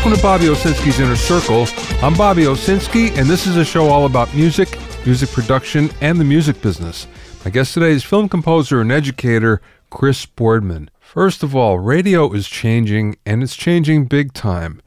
Welcome to Bobby Owsinski's Inner Circle. I'm Bobby Owsinski, and this is a show all about music, music production, and the music business. My guest today is film composer and educator Chris Boardman. First of all, radio is changing, and it's changing big time.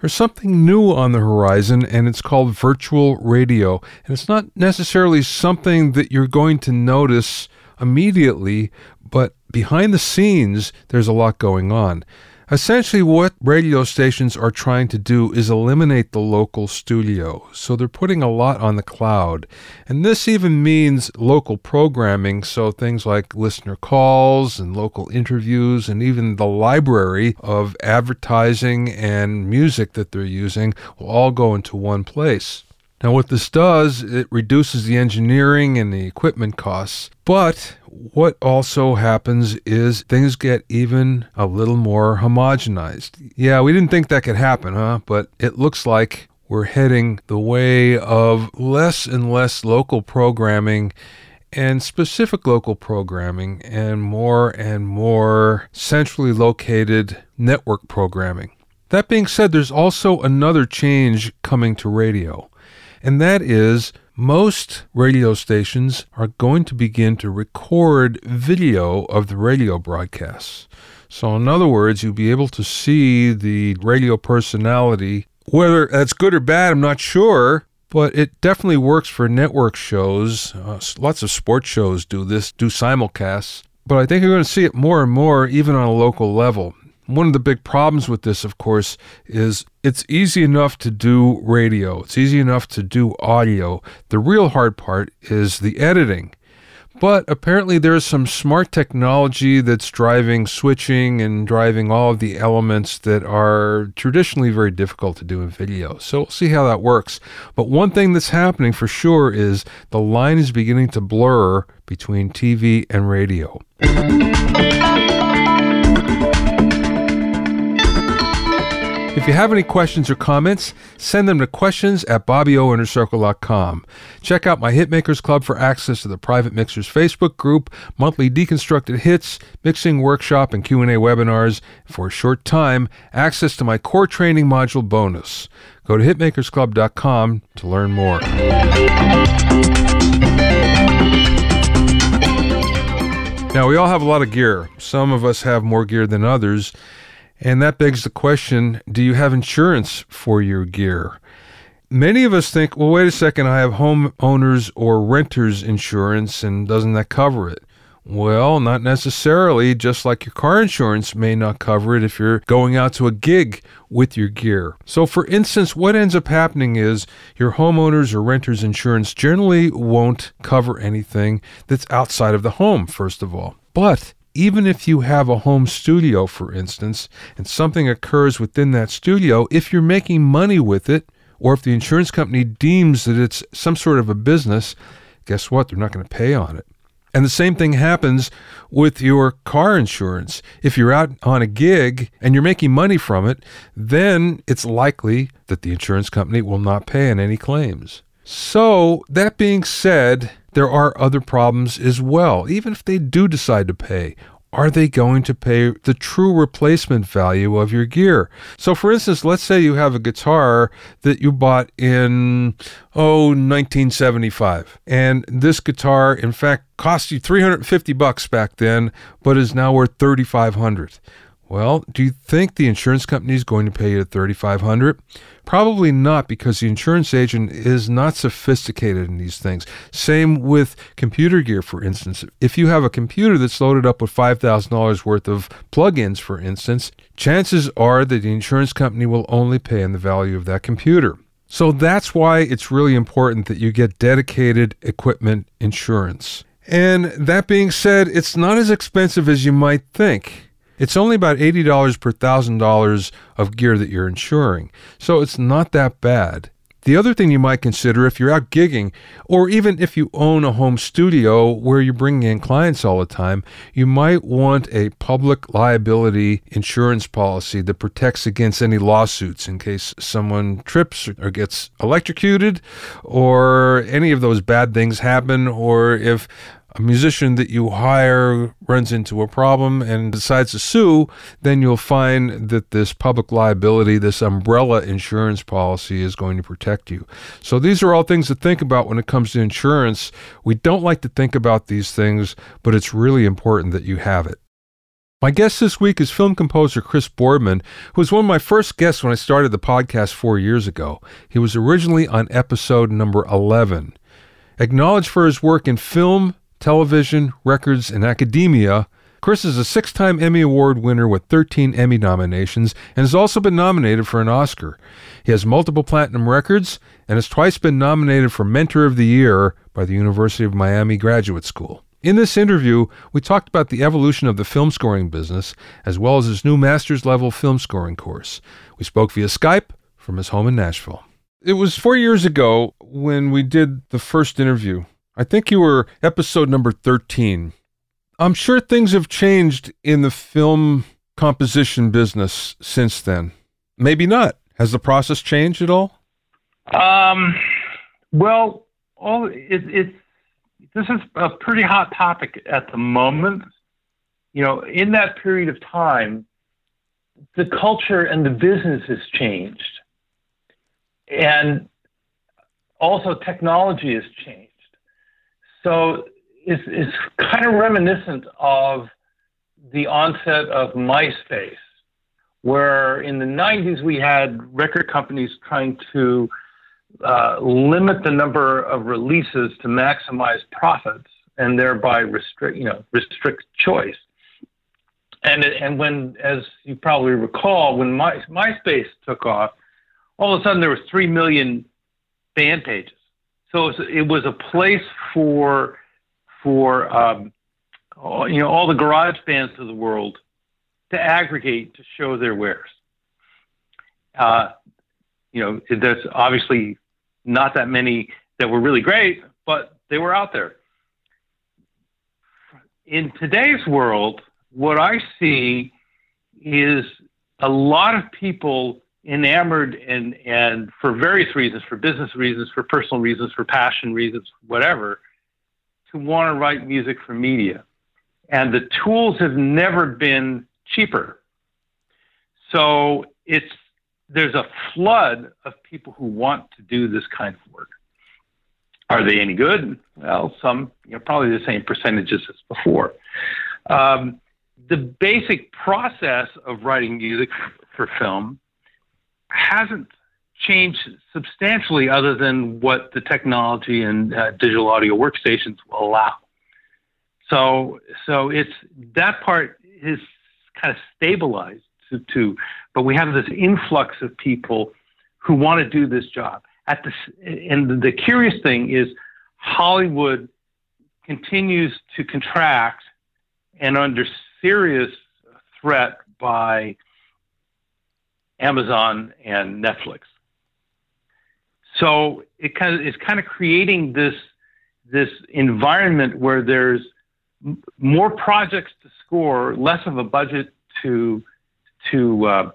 There's something new on the horizon, and it's called virtual radio. And it's not necessarily something that you're going to notice immediately, but behind the scenes, there's a lot going on. Essentially, what radio stations are trying to do is eliminate the local studio. So they're putting a lot on the cloud. And this even means local programming. So things like listener calls and local interviews, and even the library of advertising and music that they're using will all go into one place. Now, what this does, it reduces the engineering and the equipment costs. But what also happens is things get even a little more homogenized. Yeah, we didn't think that could happen, huh? But it looks like we're heading the way of less and less local programming and specific local programming and more and more centrally located network programming. That being said, there's also another change coming to radio and that is most radio stations are going to begin to record video of the radio broadcasts. So, in other words, you'll be able to see the radio personality. Whether that's good or bad, I'm not sure, but it definitely works for network shows. Uh, lots of sports shows do this, do simulcasts. But I think you're going to see it more and more, even on a local level. One of the big problems with this, of course, is it's easy enough to do radio, it's easy enough to do audio. The real hard part is the editing. But apparently, there's some smart technology that's driving switching and driving all of the elements that are traditionally very difficult to do in video. So we'll see how that works. But one thing that's happening for sure is the line is beginning to blur between TV and radio. If you have any questions or comments, send them to questions at bobbyoinnercircle.com. Check out my Hitmakers Club for access to the Private Mixers Facebook group, monthly deconstructed hits, mixing workshop, and Q&A webinars. For a short time, access to my core training module bonus. Go to hitmakersclub.com to learn more. Now, we all have a lot of gear. Some of us have more gear than others. And that begs the question do you have insurance for your gear? Many of us think, well, wait a second, I have homeowners or renters insurance, and doesn't that cover it? Well, not necessarily, just like your car insurance may not cover it if you're going out to a gig with your gear. So, for instance, what ends up happening is your homeowners or renters insurance generally won't cover anything that's outside of the home, first of all. But even if you have a home studio, for instance, and something occurs within that studio, if you're making money with it, or if the insurance company deems that it's some sort of a business, guess what? They're not going to pay on it. And the same thing happens with your car insurance. If you're out on a gig and you're making money from it, then it's likely that the insurance company will not pay on any claims. So, that being said, there are other problems as well. Even if they do decide to pay, are they going to pay the true replacement value of your gear? So, for instance, let's say you have a guitar that you bought in, oh, 1975. And this guitar, in fact, cost you 350 bucks back then, but is now worth 3500 well, do you think the insurance company is going to pay you 3500 Probably not because the insurance agent is not sophisticated in these things. Same with computer gear, for instance. If you have a computer that's loaded up with $5,000 worth of plugins, for instance, chances are that the insurance company will only pay on the value of that computer. So that's why it's really important that you get dedicated equipment insurance. And that being said, it's not as expensive as you might think. It's only about $80 per $1,000 of gear that you're insuring. So it's not that bad. The other thing you might consider if you're out gigging, or even if you own a home studio where you're bringing in clients all the time, you might want a public liability insurance policy that protects against any lawsuits in case someone trips or gets electrocuted, or any of those bad things happen, or if a musician that you hire runs into a problem and decides to sue, then you'll find that this public liability, this umbrella insurance policy is going to protect you. So these are all things to think about when it comes to insurance. We don't like to think about these things, but it's really important that you have it. My guest this week is film composer Chris Boardman, who was one of my first guests when I started the podcast four years ago. He was originally on episode number 11. Acknowledged for his work in film, television, records, and academia, Chris is a six time Emmy Award winner with 13 Emmy nominations and has also been nominated for an Oscar. He has multiple platinum records and has twice been nominated for Mentor of the Year by the University of Miami Graduate School. In this interview, we talked about the evolution of the film scoring business, as well as his new master's level film scoring course. We spoke via Skype from his home in Nashville. It was four years ago when we did the first interview. I think you were episode number 13. I'm sure things have changed in the film composition business since then. Maybe not. Has the process changed at all? Um, well, all it, it's this is a pretty hot topic at the moment. You know, in that period of time, the culture and the business has changed. And also technology has changed. So it's, it's kind of reminiscent of the onset of MySpace, where in the 90s we had record companies trying to uh, limit the number of releases to maximize profits and thereby restrict, you know, restrict choice. And and when, as you probably recall, when My, MySpace took off, all of a sudden there was three million fan pages. So it was, a place for for um, all, you know all the garage bands of the world to aggregate to show their wares. Uh, you know, there's obviously not that many that were really great, but they were out there. In today's world, what I see is a lot of people enamored and, and for various reasons, for business reasons, for personal reasons, for passion reasons, whatever, to want to write music for media. And the tools have never been cheaper. So it's there's a flood of people who want to do this kind of work. Are they any good? Well, some, you know, probably the same percentages as before. Um, the basic process of writing music for film hasn't changed substantially other than what the technology and uh, digital audio workstations will allow. So, so it's that part is kind of stabilized to, to but we have this influx of people who want to do this job. At the, and the curious thing is Hollywood continues to contract and under serious threat by Amazon and Netflix. So it kind of is kind of creating this this environment where there's more projects to score, less of a budget to to uh,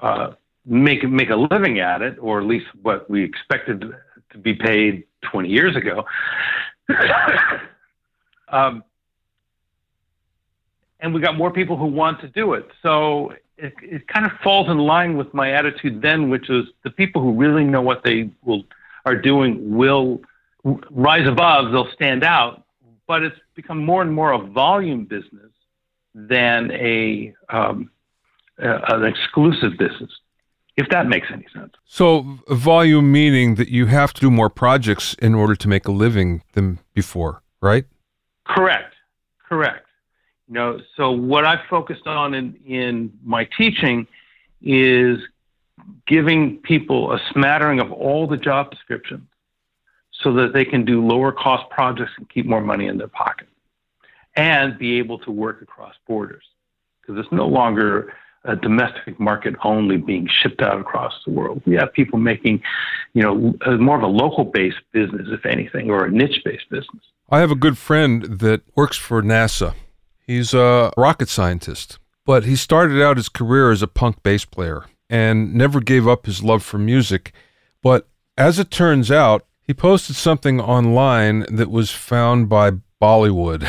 uh, make make a living at it, or at least what we expected to be paid 20 years ago. um, and we got more people who want to do it. So it, it kind of falls in line with my attitude then, which is the people who really know what they will are doing will rise above. They'll stand out. But it's become more and more a volume business than a um, uh, an exclusive business, if that makes any sense. So, volume meaning that you have to do more projects in order to make a living than before, right? Correct. Correct. You know, so what I've focused on in, in my teaching is giving people a smattering of all the job descriptions so that they can do lower cost projects and keep more money in their pocket and be able to work across borders because it's no longer a domestic market only being shipped out across the world. We have people making, you know, more of a local based business, if anything, or a niche based business. I have a good friend that works for NASA. He's a rocket scientist, but he started out his career as a punk bass player and never gave up his love for music. But as it turns out, he posted something online that was found by Bollywood.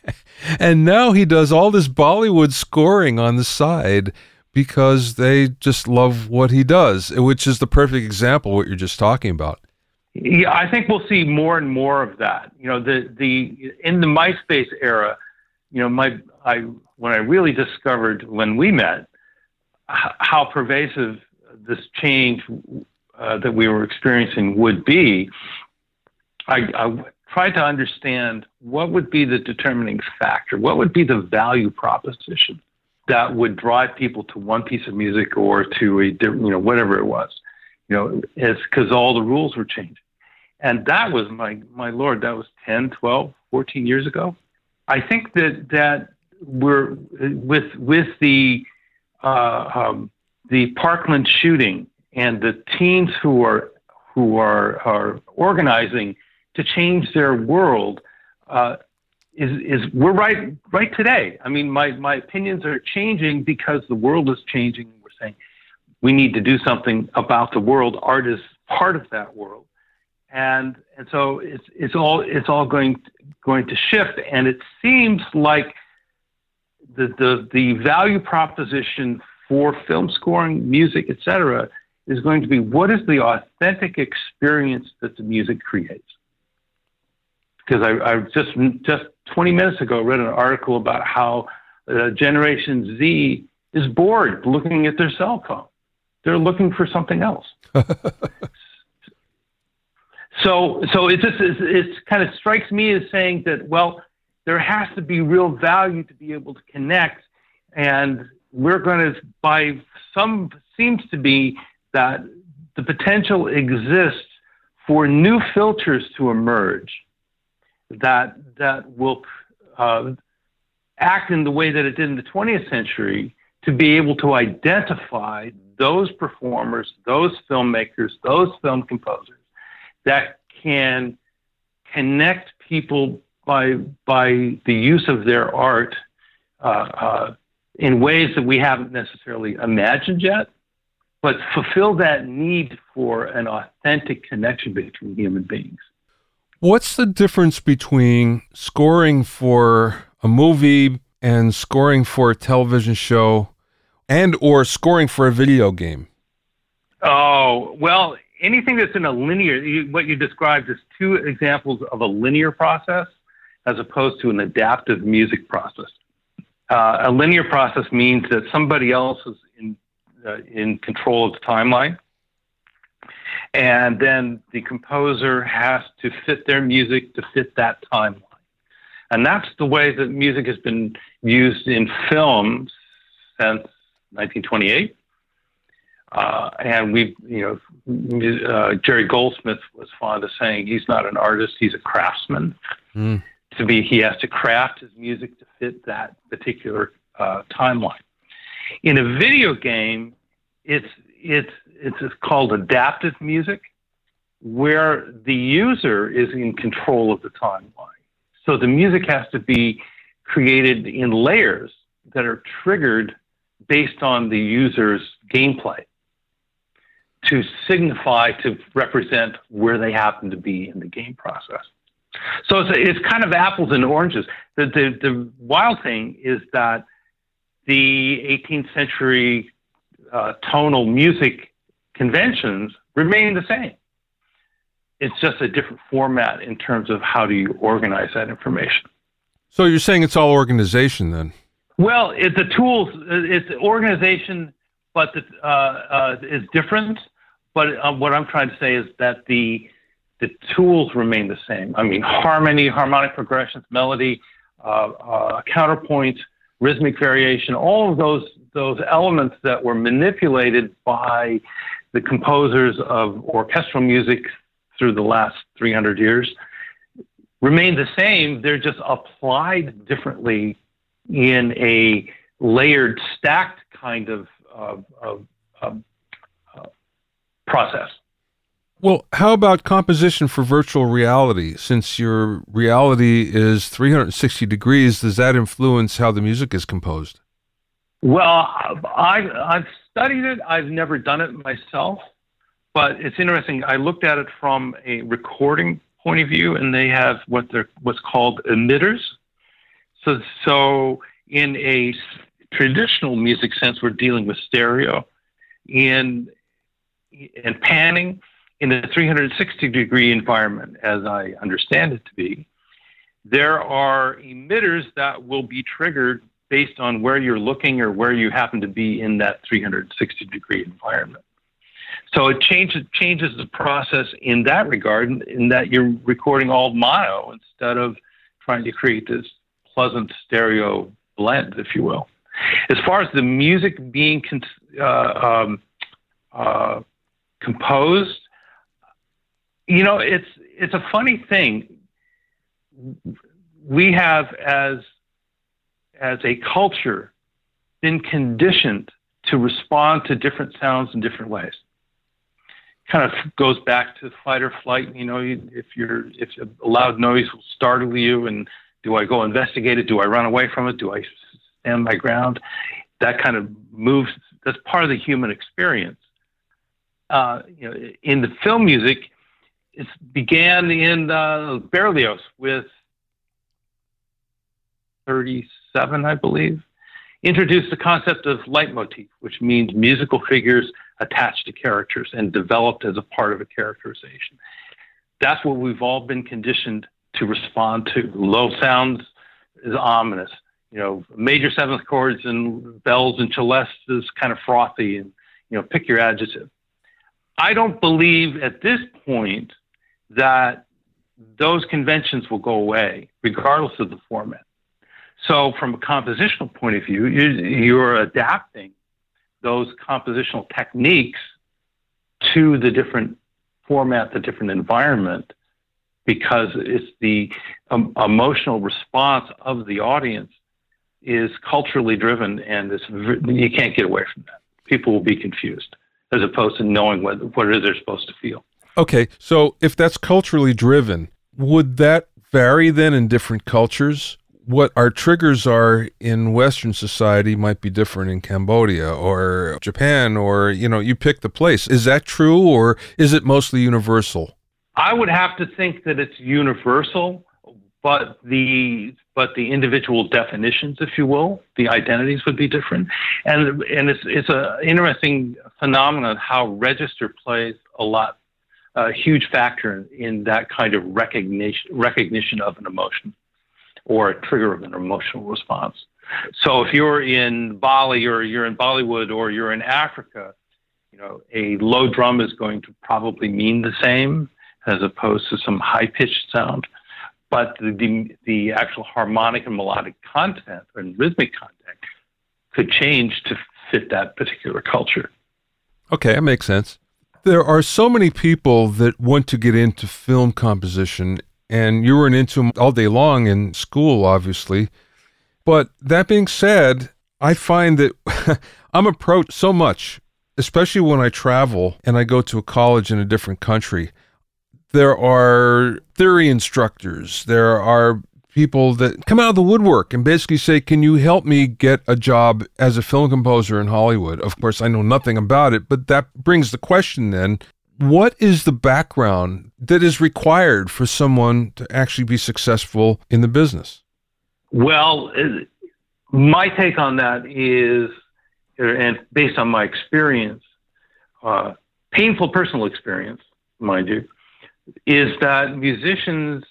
and now he does all this Bollywood scoring on the side because they just love what he does, which is the perfect example of what you're just talking about. Yeah, I think we'll see more and more of that. You know, the the in the MySpace era, you know, my I when I really discovered when we met how pervasive this change uh, that we were experiencing would be, I, I tried to understand what would be the determining factor, what would be the value proposition that would drive people to one piece of music or to a you know, whatever it was, you know, it's because all the rules were changing. And that was my, my Lord, that was 10, 12, 14 years ago. I think that, that we're with, with the, uh, um, the Parkland shooting and the teens who are, who are, are organizing to change their world, uh, is is we're right right today. I mean, my my opinions are changing because the world is changing. We're saying we need to do something about the world. Art is part of that world, and and so it's it's all it's all going going to shift. And it seems like the the the value proposition for film scoring, music, etc., is going to be what is the authentic experience that the music creates because I, I just just 20 minutes ago read an article about how uh, Generation Z is bored looking at their cell phone. They're looking for something else. so so it just it, kind of strikes me as saying that well there has to be real value to be able to connect and we're going to by some seems to be that the potential exists for new filters to emerge that that will uh, act in the way that it did in the 20th century to be able to identify those performers, those filmmakers, those film composers that can connect people by by the use of their art uh, uh, in ways that we haven't necessarily imagined yet, but fulfill that need for an authentic connection between human beings. What's the difference between scoring for a movie and scoring for a television show and or scoring for a video game? Oh, well, anything that's in a linear what you described is two examples of a linear process as opposed to an adaptive music process. Uh, a linear process means that somebody else is in uh, in control of the timeline and then the composer has to fit their music to fit that timeline. And that's the way that music has been used in films since 1928. Uh, and we, you know, uh, Jerry Goldsmith was fond of saying he's not an artist; he's a craftsman. Mm. To be, he has to craft his music to fit that particular uh, timeline. In a video game, it's it's it's called adaptive music, where the user is in control of the timeline. So the music has to be created in layers that are triggered based on the user's gameplay to signify, to represent where they happen to be in the game process. So it's, it's kind of apples and oranges. The, the, the wild thing is that the 18th century uh, tonal music conventions remain the same. It's just a different format in terms of how do you organize that information. So you're saying it's all organization then? Well, it's the tools, it's organization, but the, uh, uh, is different. But uh, what I'm trying to say is that the the tools remain the same. I mean, harmony, harmonic progressions, melody, uh, uh, counterpoint, rhythmic variation, all of those those elements that were manipulated by the composers of orchestral music through the last 300 years remain the same. They're just applied differently in a layered, stacked kind of, of, of, of process. Well, how about composition for virtual reality? Since your reality is 360 degrees, does that influence how the music is composed? Well, I, I've studied it. I've never done it myself, but it's interesting. I looked at it from a recording point of view, and they have what they're what's called emitters. So, so in a traditional music sense, we're dealing with stereo. In and panning in a 360 degree environment, as I understand it to be, there are emitters that will be triggered based on where you're looking or where you happen to be in that 360 degree environment. So it changes changes the process in that regard, in that you're recording all mono instead of trying to create this pleasant stereo blend, if you will. As far as the music being uh, um, uh, composed, you know, it's it's a funny thing. We have as as a culture been conditioned to respond to different sounds in different ways. Kind of goes back to fight or flight. You know, if you're if a loud noise will startle you, and do I go investigate it? Do I run away from it? Do I stand my ground? That kind of moves. That's part of the human experience. Uh, you know, in the film music, it began in uh, Berlioz with 37, I believe, introduced the concept of leitmotif, which means musical figures attached to characters and developed as a part of a characterization. That's what we've all been conditioned to respond to. Low sounds is ominous. You know, major seventh chords and bells and celestes is kind of frothy and, you know, pick your adjective. I don't believe at this point that those conventions will go away, regardless of the format. So, from a compositional point of view, you're adapting those compositional techniques to the different format, the different environment, because it's the um, emotional response of the audience is culturally driven, and it's, you can't get away from that. People will be confused as opposed to knowing what, what it is they're supposed to feel. Okay, so if that's culturally driven, would that vary then in different cultures? what our triggers are in Western society might be different in Cambodia or Japan, or, you know, you pick the place. Is that true or is it mostly universal? I would have to think that it's universal, but the but the individual definitions, if you will, the identities would be different, and and it's it's an interesting phenomenon how register plays a lot, a huge factor in, in that kind of recognition recognition of an emotion or a trigger of an emotional response. So if you're in Bali or you're in Bollywood or you're in Africa, you know, a low drum is going to probably mean the same as opposed to some high pitched sound. But the, the, actual harmonic and melodic content and rhythmic content could change to fit that particular culture. Okay, that makes sense. There are so many people that want to get into film composition and you weren't into them all day long in school, obviously. But that being said, I find that I'm approached so much, especially when I travel and I go to a college in a different country. There are theory instructors, there are people that come out of the woodwork and basically say, Can you help me get a job as a film composer in Hollywood? Of course, I know nothing about it, but that brings the question then what is the background that is required for someone to actually be successful in the business? Well, my take on that is, and based on my experience, uh, painful personal experience, mind you, is that musicians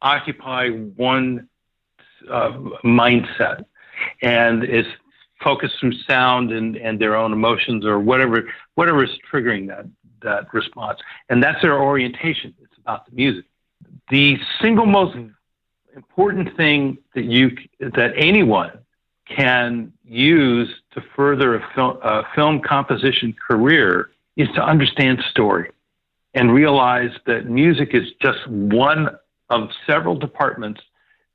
occupy one uh, mindset and is focused through sound and, and their own emotions or whatever whatever is triggering that that response. And that's their orientation. It's about the music. The single most important thing that you that anyone can use to further a film, a film composition career is to understand story and realize that music is just one of several departments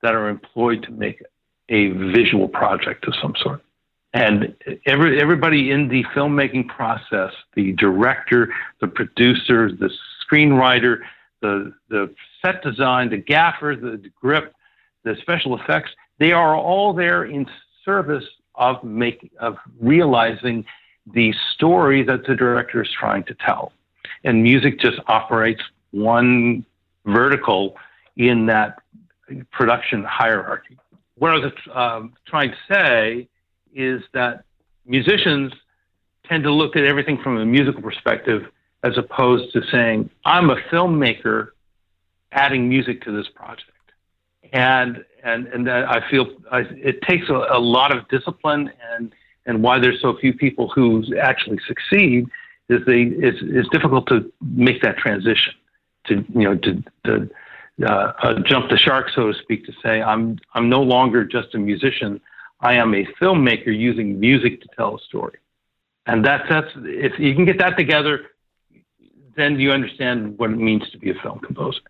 that are employed to make a visual project of some sort. And every, everybody in the filmmaking process, the director, the producer, the screenwriter, the, the set design, the gaffer, the, grip, the special effects, they are all there in service of making of realizing the story that the director is trying to tell. And music just operates one vertical in that production hierarchy. What I was um, trying to say is that musicians tend to look at everything from a musical perspective as opposed to saying, I'm a filmmaker adding music to this project. And, and, and that I feel I, it takes a, a lot of discipline and, and why there's so few people who actually succeed is it's, it's difficult to make that transition to, you know, to, to uh, uh, jump the shark, so to speak, to say, I'm, I'm no longer just a musician. I am a filmmaker using music to tell a story. And that's, that's, if you can get that together, then you understand what it means to be a film composer.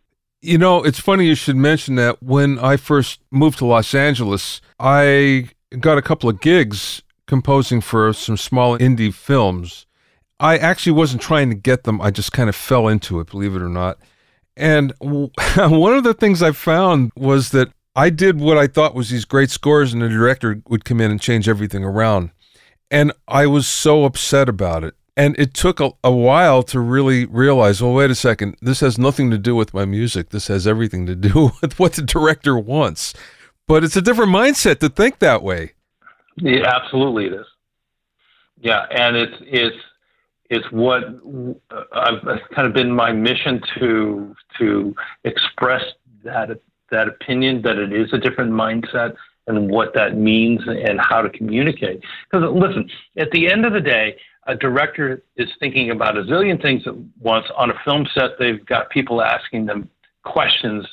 You know, it's funny you should mention that. When I first moved to Los Angeles, I got a couple of gigs composing for some small indie films. I actually wasn't trying to get them, I just kind of fell into it, believe it or not. And one of the things I found was that I did what I thought was these great scores, and the director would come in and change everything around. And I was so upset about it. And it took a, a, while to really realize, well, wait a second, this has nothing to do with my music. This has everything to do with what the director wants. But it's a different mindset to think that way. Yeah, absolutely it is. Yeah, and it's it's it's what I've kind of been my mission to to express that that opinion that it is a different mindset and what that means and how to communicate. Because listen, at the end of the day, a director is thinking about a zillion things at once. On a film set, they've got people asking them questions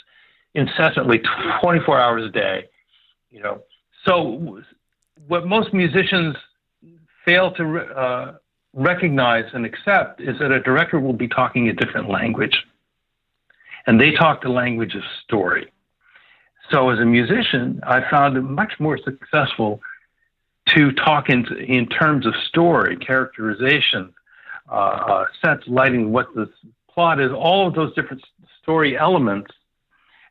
incessantly, 24 hours a day. You know, so what most musicians fail to uh, recognize and accept is that a director will be talking a different language, and they talk the language of story. So, as a musician, I found it much more successful to talk in, in terms of story, characterization, uh, uh, sets, lighting, what the plot is, all of those different story elements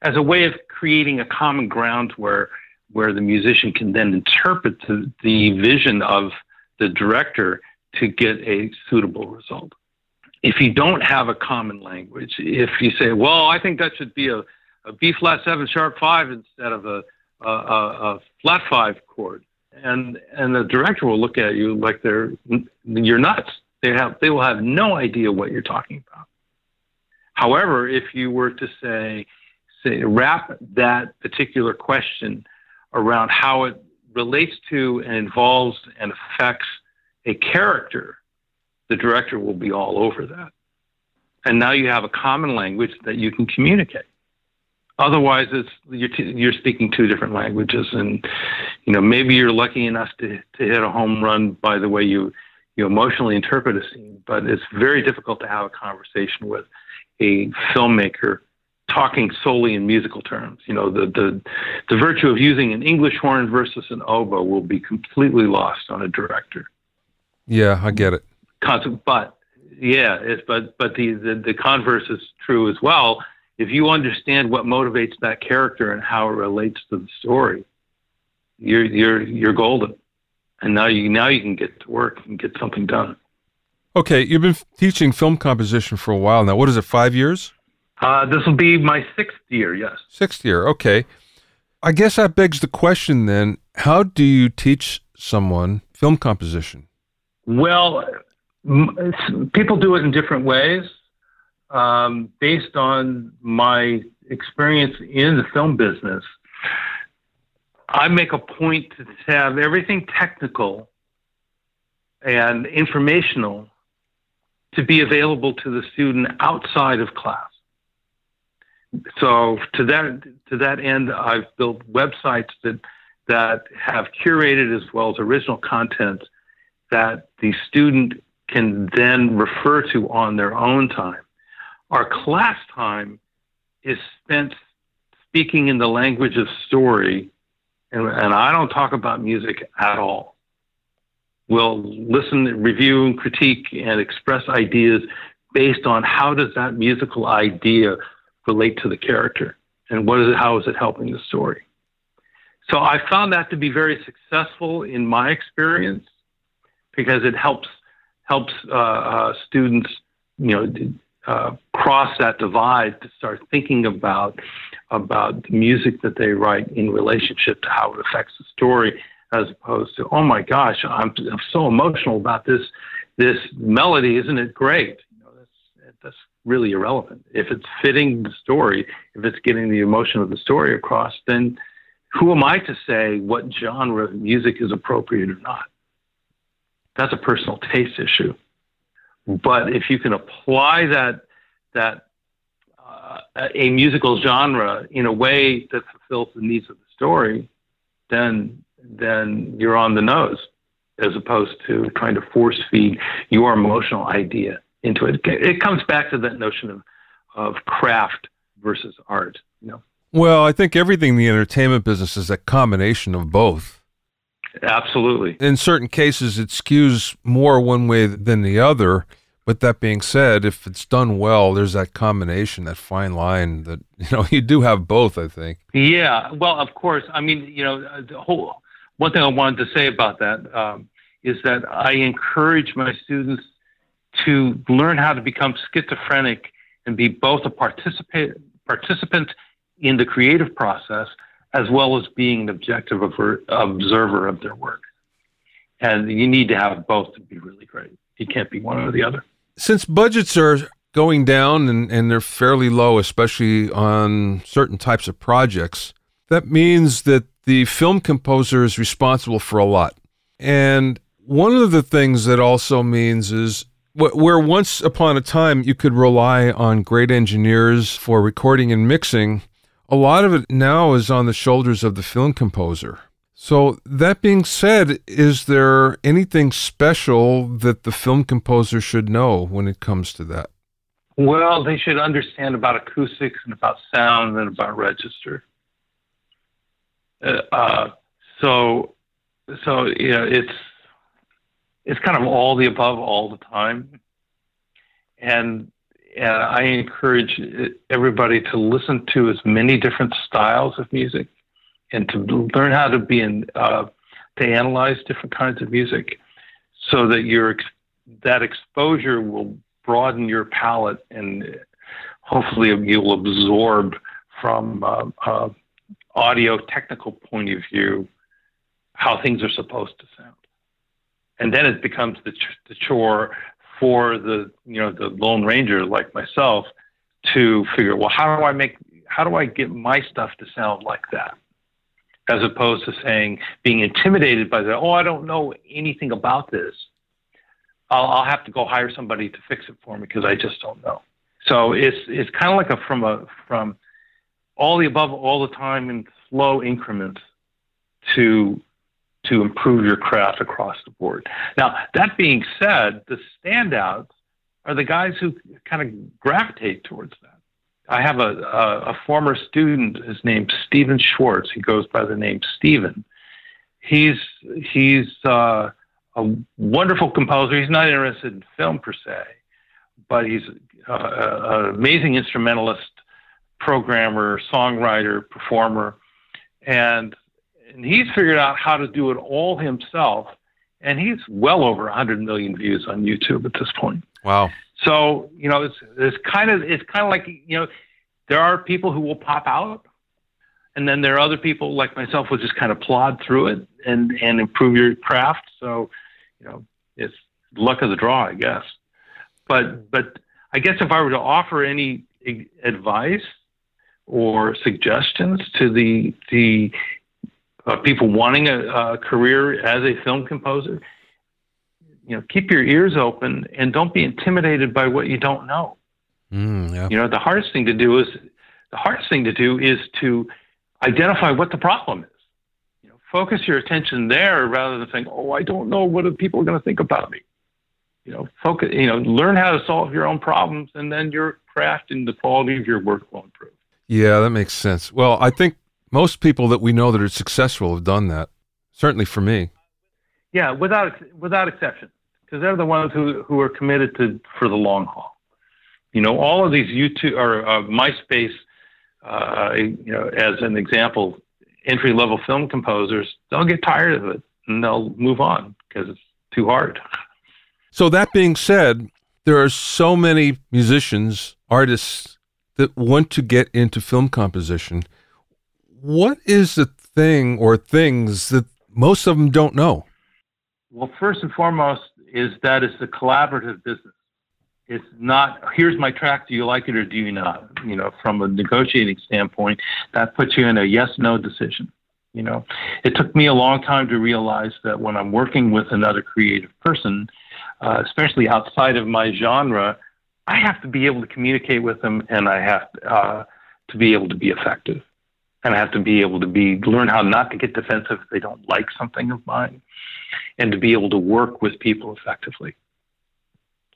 as a way of creating a common ground where where the musician can then interpret the, the vision of the director to get a suitable result. If you don't have a common language, if you say, well, I think that should be a, a B flat seven sharp five instead of a, a, a, flat five chord, and and the director will look at you like they're you're nuts. They have they will have no idea what you're talking about. However, if you were to say say wrap that particular question around how it relates to and involves and affects a character, the director will be all over that. And now you have a common language that you can communicate. Otherwise, it's you're, t- you're speaking two different languages, and you know maybe you're lucky enough to, to hit a home run by the way you you emotionally interpret a scene. But it's very difficult to have a conversation with a filmmaker talking solely in musical terms. You know, the, the, the virtue of using an English horn versus an oboe will be completely lost on a director. Yeah, I get it. But yeah, but but the, the the converse is true as well. If you understand what motivates that character and how it relates to the story, you're you're you're golden. And now you now you can get to work and get something done. Okay, you've been teaching film composition for a while now. What is it? Five years? Uh, this will be my sixth year. Yes. Sixth year. Okay. I guess that begs the question then: How do you teach someone film composition? Well, m- people do it in different ways um, based on my experience in the film business. I make a point to have everything technical and informational to be available to the student outside of class. So to that to that end, I've built websites that that have curated as well as original content that the student can then refer to on their own time. Our class time is spent speaking in the language of story, and, and I don't talk about music at all. We'll listen, review, and critique, and express ideas based on how does that musical idea relate to the character, and what is it, how is it helping the story. So I found that to be very successful in my experience because it helps helps uh, uh, students, you know, uh, cross that divide to start thinking about about the music that they write in relationship to how it affects the story, as opposed to oh my gosh, I'm, I'm so emotional about this this melody, isn't it great? You know, that's that's really irrelevant. If it's fitting the story, if it's getting the emotion of the story across, then who am I to say what genre of music is appropriate or not? That's a personal taste issue. But if you can apply that that uh, a musical genre in a way that fulfills the needs of the story, then then you're on the nose, as opposed to trying to force feed your emotional idea into it. It comes back to that notion of of craft versus art. You know. Well, I think everything in the entertainment business is a combination of both. Absolutely. In certain cases, it skews more one way than the other. But that being said, if it's done well, there's that combination, that fine line that you know you do have both. I think. Yeah. Well, of course. I mean, you know, the whole one thing I wanted to say about that um, is that I encourage my students to learn how to become schizophrenic and be both a participant participant in the creative process as well as being an objective observer of their work. And you need to have both to be really great. You can't be one or the other. Since budgets are going down and, and they're fairly low, especially on certain types of projects, that means that the film composer is responsible for a lot. And one of the things that also means is where once upon a time you could rely on great engineers for recording and mixing, a lot of it now is on the shoulders of the film composer. So, that being said, is there anything special that the film composer should know when it comes to that? Well, they should understand about acoustics and about sound and about register. Uh, uh, so, so you know, it's it's kind of all the above all the time, and and I encourage everybody to listen to as many different styles of music and to learn how to be in uh, to analyze different kinds of music so that your that exposure will broaden your palate and hopefully you'll absorb from uh, uh, audio technical point of view how things are supposed to sound. And then it becomes the, ch- the chore for the you know the lone ranger like myself to figure well how do i make how do i get my stuff to sound like that? As opposed to saying being intimidated by that oh i don't know anything about this. I'll, I'll have to go hire somebody to fix it for me because i just don't know. So it's it's kind of like a from a from all the above all the time in slow increments to to improve your craft across the board. Now, that being said, the standouts are the guys who kind of gravitate towards that. I have a, a, a former student, his name's Stephen Schwartz. He goes by the name Stephen. He's he's uh, a wonderful composer. He's not interested in film per se, but he's uh, an amazing instrumentalist, programmer, songwriter, performer, and and he's figured out how to do it all himself. And he's well over 100 million views on YouTube at this point. Wow. So you know, it's it's kind of it's kind of like you know, there are people who will pop out, and then there are other people like myself who just kind of plod through it and and improve your craft. So, you know, it's luck of the draw, I guess. But but I guess if I were to offer any advice or suggestions to the the uh, people wanting a, a career as a film composer, you know, keep your ears open and don't be intimidated by what you don't know. Mm, yeah. You know, the hardest thing to do is the hardest thing to do is to identify what the problem is. You know, focus your attention there rather than saying, "Oh, I don't know what are people are going to think about me." You know, focus. You know, learn how to solve your own problems, and then your craft and the quality of your work will improve. Yeah, that makes sense. Well, I think most people that we know that are successful have done that. Certainly for me. Yeah, without without exception, because they're the ones who who are committed to for the long haul. You know, all of these YouTube or uh, MySpace, uh, you know, as an example, entry level film composers, they'll get tired of it and they'll move on because it's too hard. So that being said, There are so many musicians, artists that want to get into film composition. What is the thing or things that most of them don't know? Well, first and foremost is that it's a collaborative business. It's not, here's my track, do you like it or do you not? You know, from a negotiating standpoint, that puts you in a yes no decision. You know, it took me a long time to realize that when I'm working with another creative person, uh, especially outside of my genre, I have to be able to communicate with them and I have uh, to be able to be effective. And I have to be able to be learn how not to get defensive if they don't like something of mine, and to be able to work with people effectively.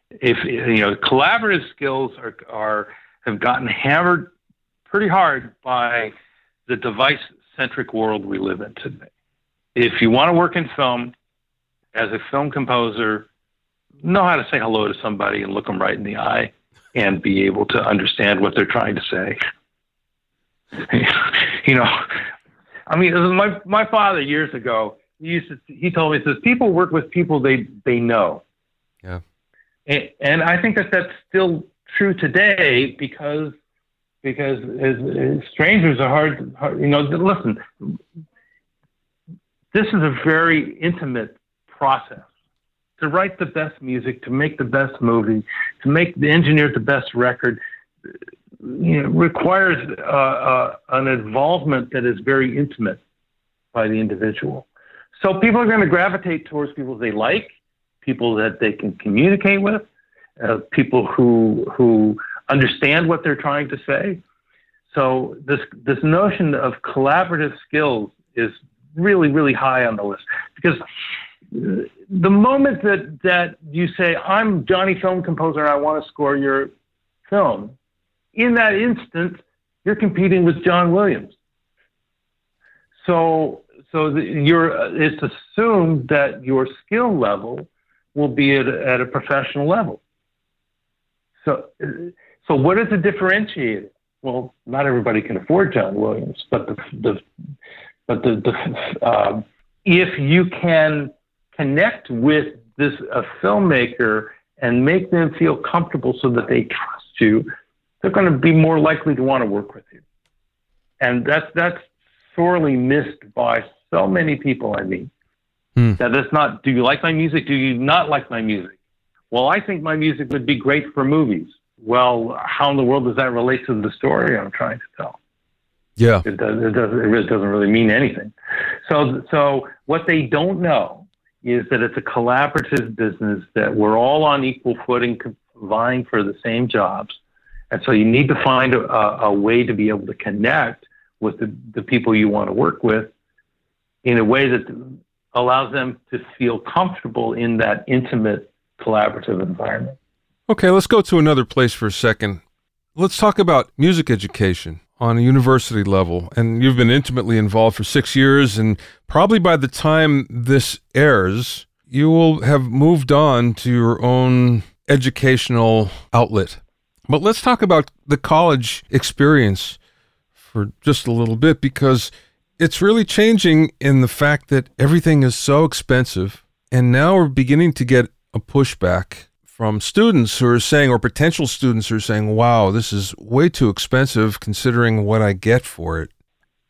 If you know, collaborative skills are are have gotten hammered pretty hard by the device centric world we live in today. If you want to work in film as a film composer, know how to say hello to somebody and look them right in the eye and be able to understand what they're trying to say. you know, I mean, my my father years ago he used to he told me he says people work with people they they know. Yeah. And, and I think that that's still true today because because as, as strangers are hard, hard. You know, listen. This is a very intimate process to write the best music, to make the best movie, to make the engineer the best record, you know, requires uh, uh, an involvement that is very intimate by the individual. So people are going to gravitate towards people they like, people that they can communicate with, uh, people who who understand what they're trying to say. So this this notion of collaborative skills is really really high on the list because the moment that that you say I'm Johnny film composer and I want to score your film, in that instance, you're competing with John Williams. So so the, you're it's assumed that your skill level will be at, at a professional level. So so what is the differentiator? Well, not everybody can afford John Williams, but the the but the, the uh, if you can connect with this a filmmaker and make them feel comfortable so that they trust you, they're going to be more likely to want to work with you. And that's that's sorely missed by so many people I meet. Hmm. That it's not, do you like my music? Do you not like my music? Well, I think my music would be great for movies. Well, how in the world does that relate to the story I'm trying to tell? Yeah. It, does, it, doesn't, it really doesn't really mean anything. So, so what they don't know is that it's a collaborative business that we're all on equal footing vying for the same jobs. And so you need to find a, a way to be able to connect with the, the people you want to work with in a way that allows them to feel comfortable in that intimate collaborative environment. Okay, let's go to another place for a second. Let's talk about music education on a university level, and you've been intimately involved for six years, and probably by the time this airs, you will have moved on to your own educational outlet. But let's talk about the college experience for just a little bit because it's really changing in the fact that everything is so expensive, and now we're beginning to get a pushback from students who are saying, or potential students who are saying, wow, this is way too expensive considering what I get for it.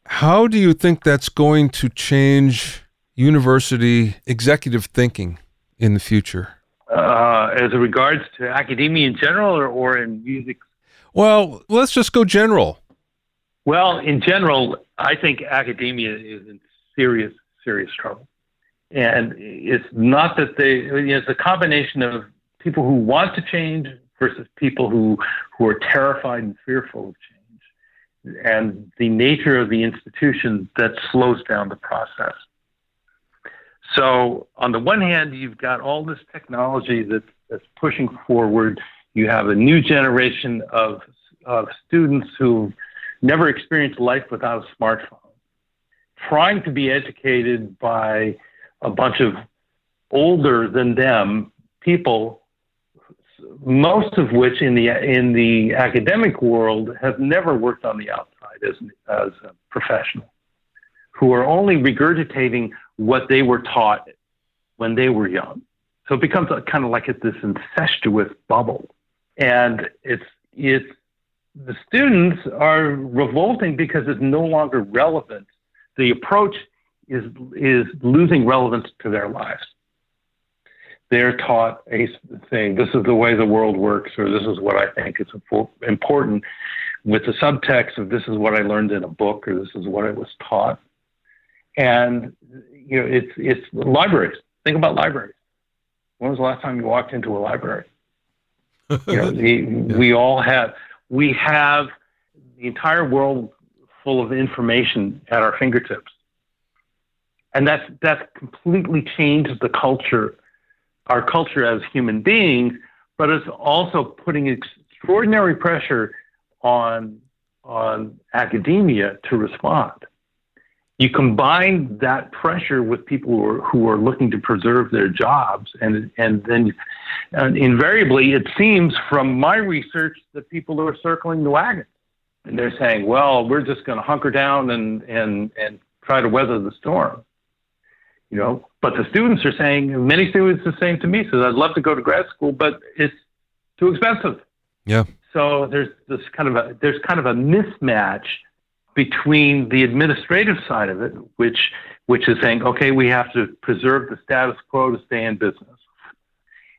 How do you think that's going to change university executive thinking in the future? Uh, as regards to academia in general or, or in music? Well, let's just go general. Well, in general, I think academia is in serious, serious trouble. And it's not that they, it's a combination of people who want to change versus people who, who are terrified and fearful of change, and the nature of the institution that slows down the process. So, on the one hand, you've got all this technology that's, that's pushing forward. You have a new generation of, of students who've never experienced life without a smartphone, trying to be educated by a bunch of older than them people most of which in the in the academic world have never worked on the outside as as a professional, who are only regurgitating what they were taught when they were young. So it becomes a, kind of like it's this incestuous bubble. And it's, it's, the students are revolting because it's no longer relevant. The approach is, is losing relevance to their lives. They're taught a thing, this is the way the world works, or this is what I think is important, with the subtext of this is what I learned in a book, or this is what I was taught. And you know, it's it's libraries. Think about libraries. When was the last time you walked into a library? you know, the, yeah. we all have we have the entire world full of information at our fingertips, and that's that's completely changed the culture, our culture as human beings. But it's also putting extraordinary pressure on on academia to respond. You combine that pressure with people who are, who are looking to preserve their jobs, and and then and invariably it seems from my research that people are circling the wagon, and they're saying, "Well, we're just going to hunker down and and and try to weather the storm." You know, but the students are saying, many students are saying to me, "says I'd love to go to grad school, but it's too expensive." Yeah. So there's this kind of a there's kind of a mismatch between the administrative side of it, which which is saying, okay, we have to preserve the status quo to stay in business,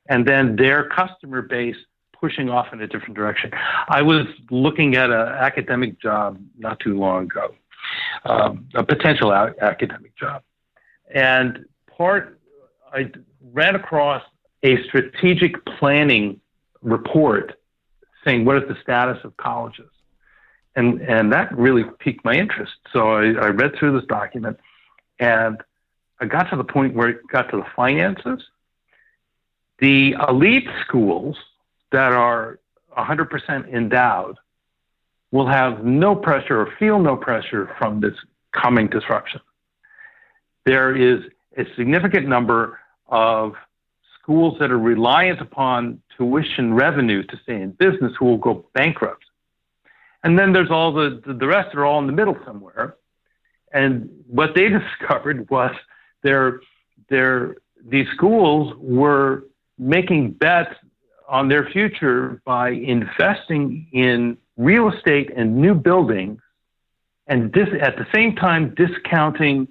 and then their customer base pushing off in a different direction. I was looking at an academic job not too long ago, um, a potential a- academic job, and part I ran across a strategic planning report saying what is the status of colleges and and that really piqued my interest. So I, I read through this document, and I got to the point where it got to the finances. The elite schools that are 100% endowed will have no pressure or feel no pressure from this coming disruption. There is a significant number of schools that are reliant upon tuition revenue to stay in business who will go bankrupt and then there's all the, the rest are all in the middle somewhere. And what they discovered was their, their, these schools were making bets on their future by investing in real estate and new buildings and dis- at the same time discounting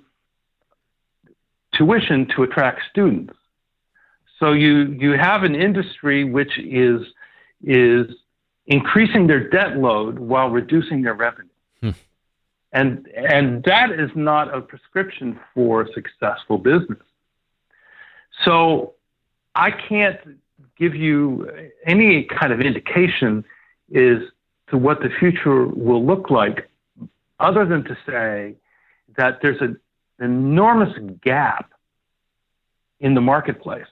tuition to attract students. So you, you have an industry which is, is increasing their debt load while reducing their revenue. Hmm. And, and that is not a prescription for successful business. So I can't give you any kind of indication is to what the future will look like other than to say that there's an enormous gap in the marketplace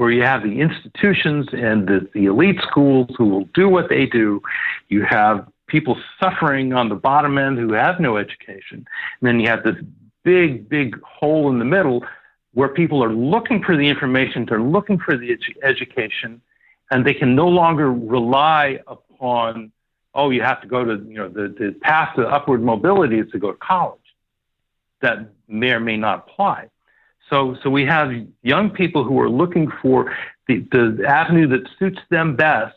where you have the institutions and the, the elite schools who will do what they do. You have people suffering on the bottom end who have no education. And then you have this big, big hole in the middle where people are looking for the information, they're looking for the edu- education, and they can no longer rely upon, oh, you have to go to, you know, the, the path to upward mobility is to go to college. That may or may not apply. So, so we have young people who are looking for the, the avenue that suits them best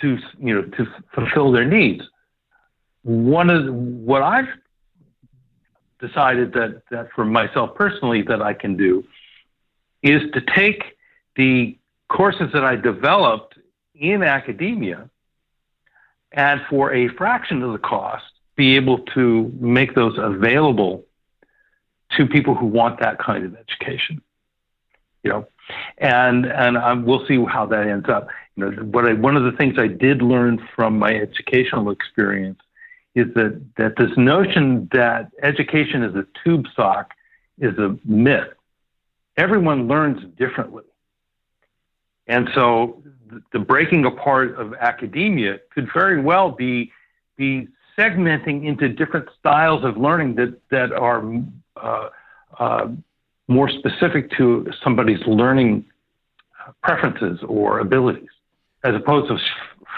to, you know, to fulfill their needs. One of what I've decided that, that for myself personally that I can do is to take the courses that I developed in academia and for a fraction of the cost be able to make those available to people who want that kind of education. You know, and and um, we'll see how that ends up. You know, what I, one of the things I did learn from my educational experience is that that this notion that education is a tube sock is a myth. Everyone learns differently, and so the breaking apart of academia could very well be be segmenting into different styles of learning that that are uh, uh, more specific to somebody's learning preferences or abilities, as opposed to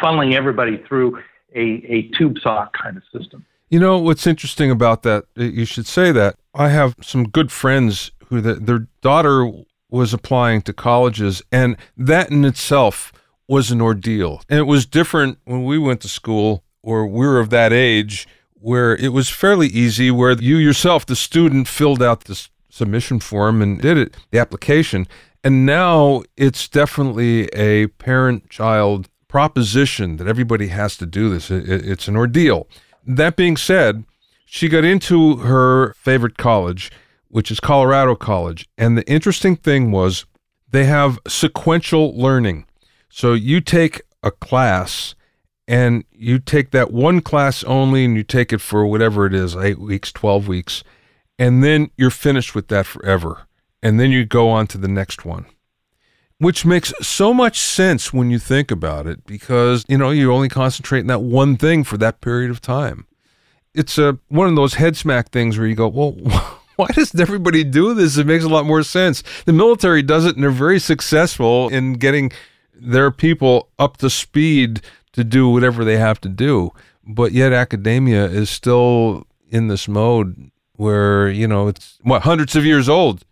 funneling everybody through a, a tube sock kind of system. You know what's interesting about that? You should say that. I have some good friends who the, their daughter was applying to colleges, and that in itself was an ordeal. And it was different when we went to school or we were of that age where it was fairly easy, where you yourself, the student, filled out this submission form and did it, the application. And now it's definitely a parent child proposition that everybody has to do this. It's an ordeal. That being said, she got into her favorite college, which is Colorado College. And the interesting thing was they have sequential learning. So you take a class and you take that one class only and you take it for whatever it is, eight weeks, 12 weeks, and then you're finished with that forever. And then you go on to the next one. Which makes so much sense when you think about it because you know you only concentrate on that one thing for that period of time. It's a one of those head smack things where you go well why doesn't everybody do this? It makes a lot more sense. The military does it and they're very successful in getting their people up to speed to do whatever they have to do but yet academia is still in this mode where you know it's what hundreds of years old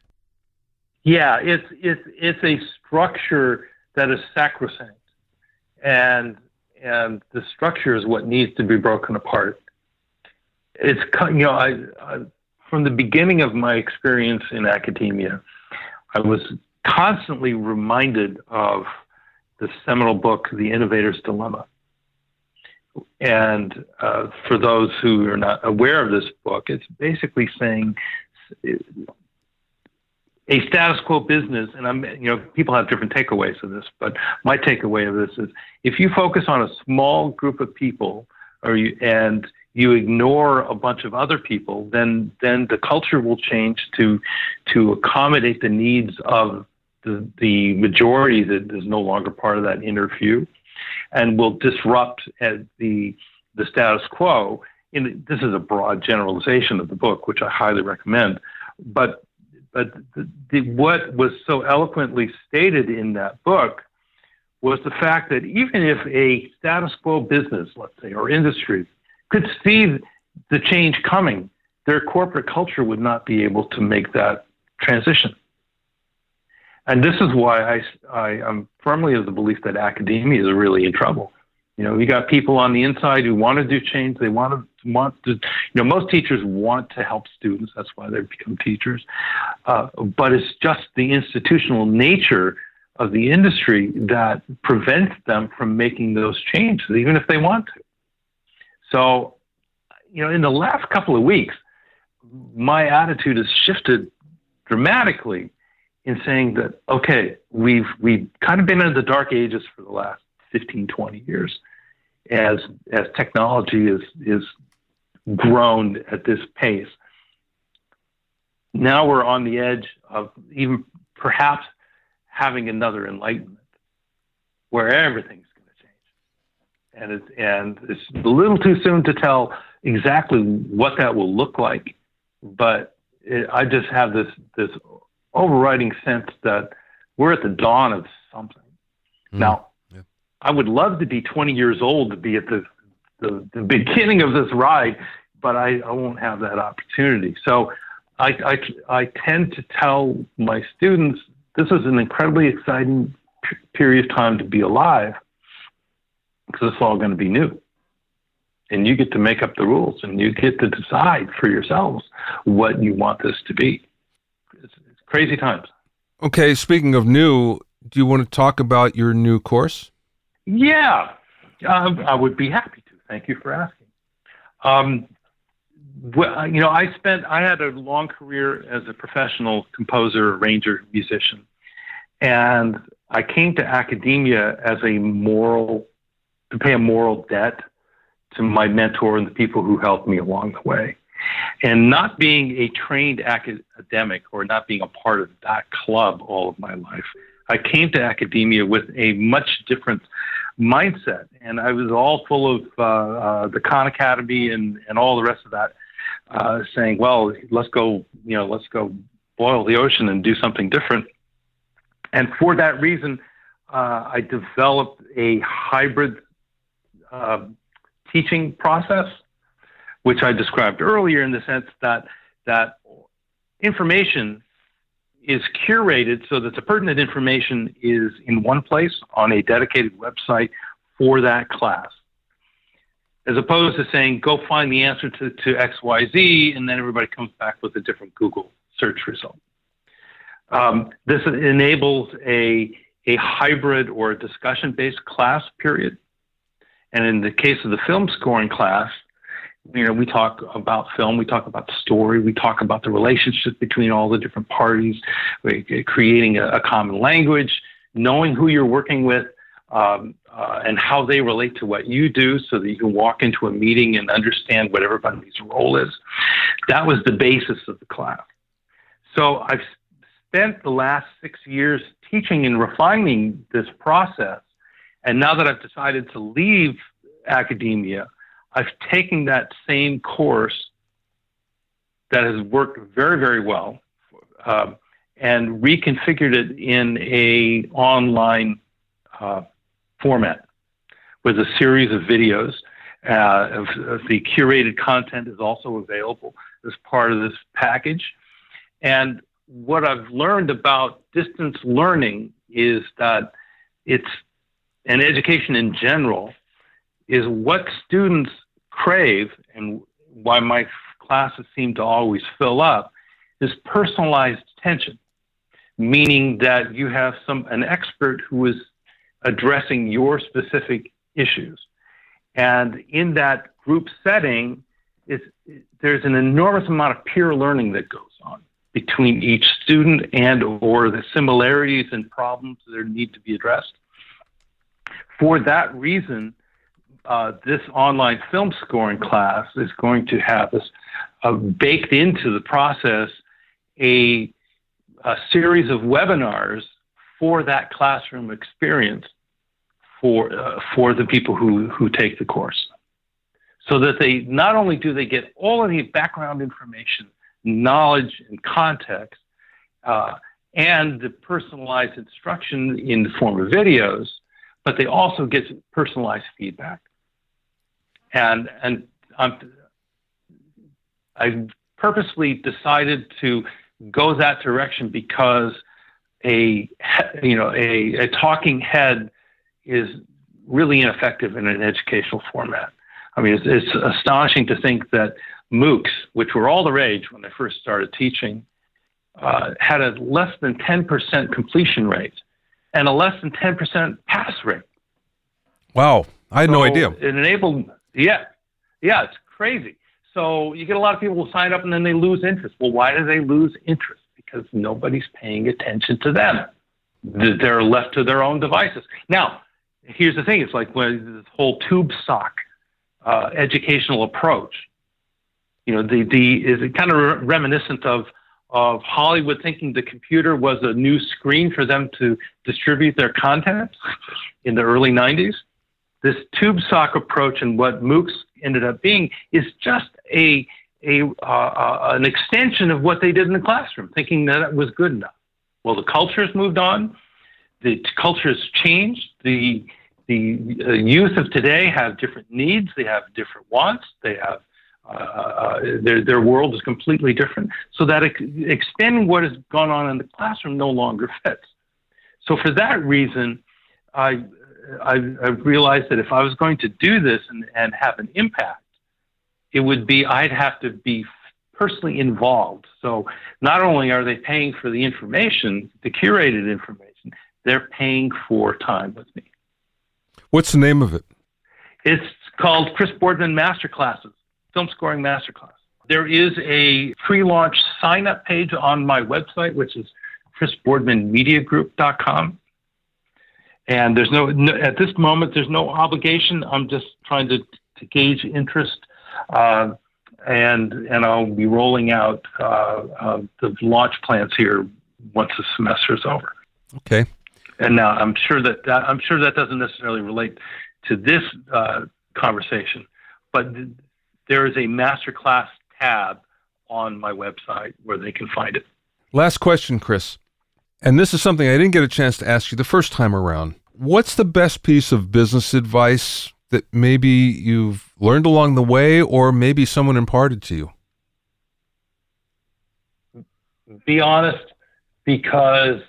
yeah, it's it's it's a structure that is sacrosanct, and and the structure is what needs to be broken apart. It's you know I, I from the beginning of my experience in academia, I was constantly reminded of the seminal book, The Innovator's Dilemma. And uh, for those who are not aware of this book, it's basically saying a status quo business, and I'm, you know, people have different takeaways of this, but my takeaway of this is if you focus on a small group of people, or you, and you ignore a bunch of other people, then then the culture will change to to accommodate the needs of the, the majority that is no longer part of that inner few, and will disrupt the the status quo. In, this is a broad generalization of the book, which I highly recommend. But but the, the, what was so eloquently stated in that book was the fact that even if a status quo business, let's say, or industry could see the change coming, their corporate culture would not be able to make that transition. And this is why I, I am firmly of the belief that academia is really in trouble. You know, you got people on the inside who want to do change. They want to want to. You know, most teachers want to help students. That's why they become teachers. Uh, but it's just the institutional nature of the industry that prevents them from making those changes, even if they want to. So, you know, in the last couple of weeks, my attitude has shifted dramatically in saying that okay, we've we've kind of been in the dark ages for the last 15, 20 years as as technology is is grown at this pace. Now we're on the edge of even perhaps having another enlightenment where everything's going to change. And it's, and it's a little too soon to tell exactly what that will look like. But it, I just have this, this overriding sense that we're at the dawn of something. Mm. Now, I would love to be 20 years old to be at the, the, the beginning of this ride, but I, I won't have that opportunity. So I, I, I tend to tell my students this is an incredibly exciting p- period of time to be alive because it's all going to be new. And you get to make up the rules and you get to decide for yourselves what you want this to be. Crazy times. Okay, speaking of new, do you want to talk about your new course? Yeah, uh, I would be happy to. Thank you for asking. Um, well, you know, I spent, I had a long career as a professional composer, arranger, musician. And I came to academia as a moral, to pay a moral debt to my mentor and the people who helped me along the way. And not being a trained academic or not being a part of that club all of my life, I came to academia with a much different mindset, and I was all full of uh, uh, the Khan Academy and and all the rest of that, uh, saying, "Well, let's go, you know, let's go boil the ocean and do something different." And for that reason, uh, I developed a hybrid uh, teaching process, which I described earlier, in the sense that that information is curated so that the pertinent information is in one place on a dedicated website for that class. As opposed to saying, go find the answer to, to XYZ, and then everybody comes back with a different Google search result. Um, this enables a, a hybrid or discussion based class period. And in the case of the film scoring class, you know, we talk about film, we talk about the story, we talk about the relationship between all the different parties, creating a, a common language, knowing who you're working with, um, uh, and how they relate to what you do so that you can walk into a meeting and understand what everybody's role is. That was the basis of the class. So I've spent the last six years teaching and refining this process. And now that I've decided to leave academia, I've taken that same course that has worked very, very well uh, and reconfigured it in a online uh, format with a series of videos. Uh, of, of the curated content is also available as part of this package. And what I've learned about distance learning is that it's and education in general is what students crave and why my classes seem to always fill up is personalized attention, meaning that you have some an expert who is addressing your specific issues. And in that group setting, is there's an enormous amount of peer learning that goes on between each student and or the similarities and problems that need to be addressed. For that reason, uh, this online film scoring class is going to have this uh, baked into the process a, a series of webinars for that classroom experience for uh, for the people who who take the course. So that they not only do they get all of the background information knowledge and context uh, and the personalized instruction in the form of videos but they also get personalized feedback and and I'm, I purposely decided to go that direction because a you know a, a talking head is really ineffective in an educational format. I mean, it's, it's astonishing to think that MOOCs, which were all the rage when I first started teaching, uh, had a less than 10% completion rate and a less than 10% pass rate. Wow, I had so no idea. It enabled yeah, yeah, it's crazy. So you get a lot of people who sign up and then they lose interest. Well, why do they lose interest? Because nobody's paying attention to them. They're left to their own devices. Now, here's the thing: it's like when this whole tube sock uh, educational approach. You know, the the is it kind of reminiscent of of Hollywood thinking the computer was a new screen for them to distribute their content in the early 90s this tube sock approach and what MOOCs ended up being is just a, a uh, an extension of what they did in the classroom, thinking that it was good enough. Well, the culture has moved on. The culture has changed. The the uh, youth of today have different needs. They have different wants. They have uh, uh, their their world is completely different. So that ex- expanding what has gone on in the classroom no longer fits. So for that reason, I I, I realized that if I was going to do this and, and have an impact, it would be I'd have to be personally involved. So not only are they paying for the information, the curated information, they're paying for time with me. What's the name of it? It's called Chris Boardman Masterclasses, Film Scoring Masterclass. There is a pre-launch sign-up page on my website, which is chrisboardmanmediagroup.com. And there's no, no, at this moment, there's no obligation. I'm just trying to, to gauge interest. Uh, and, and I'll be rolling out uh, uh, the launch plans here once the semester is over. Okay. And now I'm sure that, I'm sure that doesn't necessarily relate to this uh, conversation, but th- there is a masterclass tab on my website where they can find it. Last question, Chris. And this is something I didn't get a chance to ask you the first time around. What's the best piece of business advice that maybe you've learned along the way or maybe someone imparted to you? Be honest, because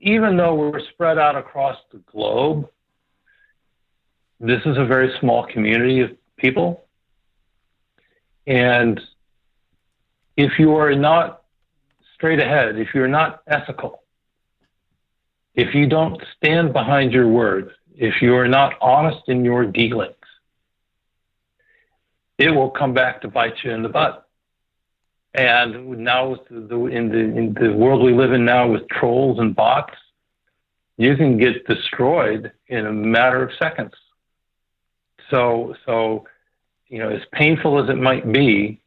even though we're spread out across the globe, this is a very small community of people. And if you are not straight ahead, if you're not ethical, if you don't stand behind your words, if you are not honest in your dealings, it will come back to bite you in the butt. And now, the, in, the, in the world we live in now with trolls and bots, you can get destroyed in a matter of seconds. So, so, you know, as painful as it might be,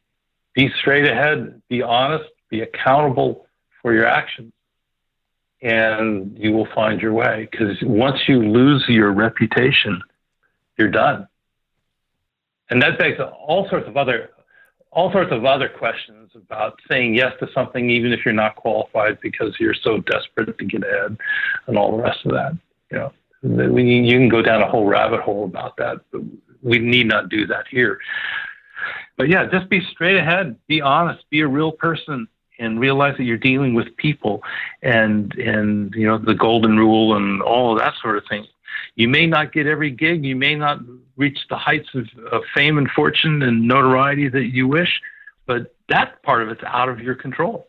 be straight ahead, be honest, be accountable for your actions, and you will find your way. Because once you lose your reputation, you're done. And that begs all sorts of other all sorts of other questions about saying yes to something even if you're not qualified because you're so desperate to get ahead and all the rest of that. You know, we, you can go down a whole rabbit hole about that, but we need not do that here. But yeah, just be straight ahead, be honest, be a real person, and realize that you're dealing with people, and and you know the golden rule and all of that sort of thing. You may not get every gig, you may not reach the heights of, of fame and fortune and notoriety that you wish, but that part of it's out of your control.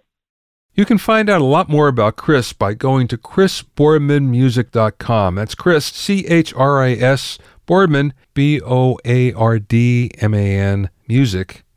You can find out a lot more about Chris by going to chrisboardmanmusic.com. That's Chris, C H R I S, Boardman, B O A R D M A N,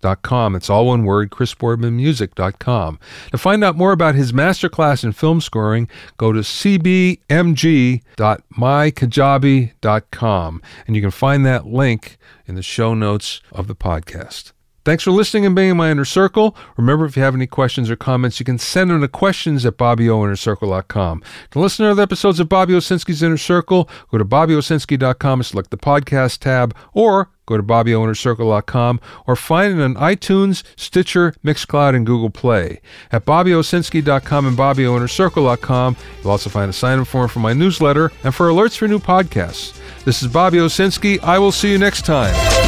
It's all one word, chrisboardmanmusic.com. To find out more about his masterclass in film scoring, go to cbmg.mykajabi.com. And you can find that link in the show notes of the podcast. Thanks for listening and being in my inner circle. Remember, if you have any questions or comments, you can send them to questions at bobbyoinnercircle.com. To listen to other episodes of Bobby Owsinski's Inner Circle, go to bobbyowsinski.com and select the podcast tab, or go to bobbyowinnercircle.com or find it on iTunes, Stitcher, Mixcloud, and Google Play. At bobbyowsinski.com and bobbyowinnercircle.com, you'll also find a sign-up form for my newsletter and for alerts for new podcasts. This is Bobby Owsinski. I will see you next time.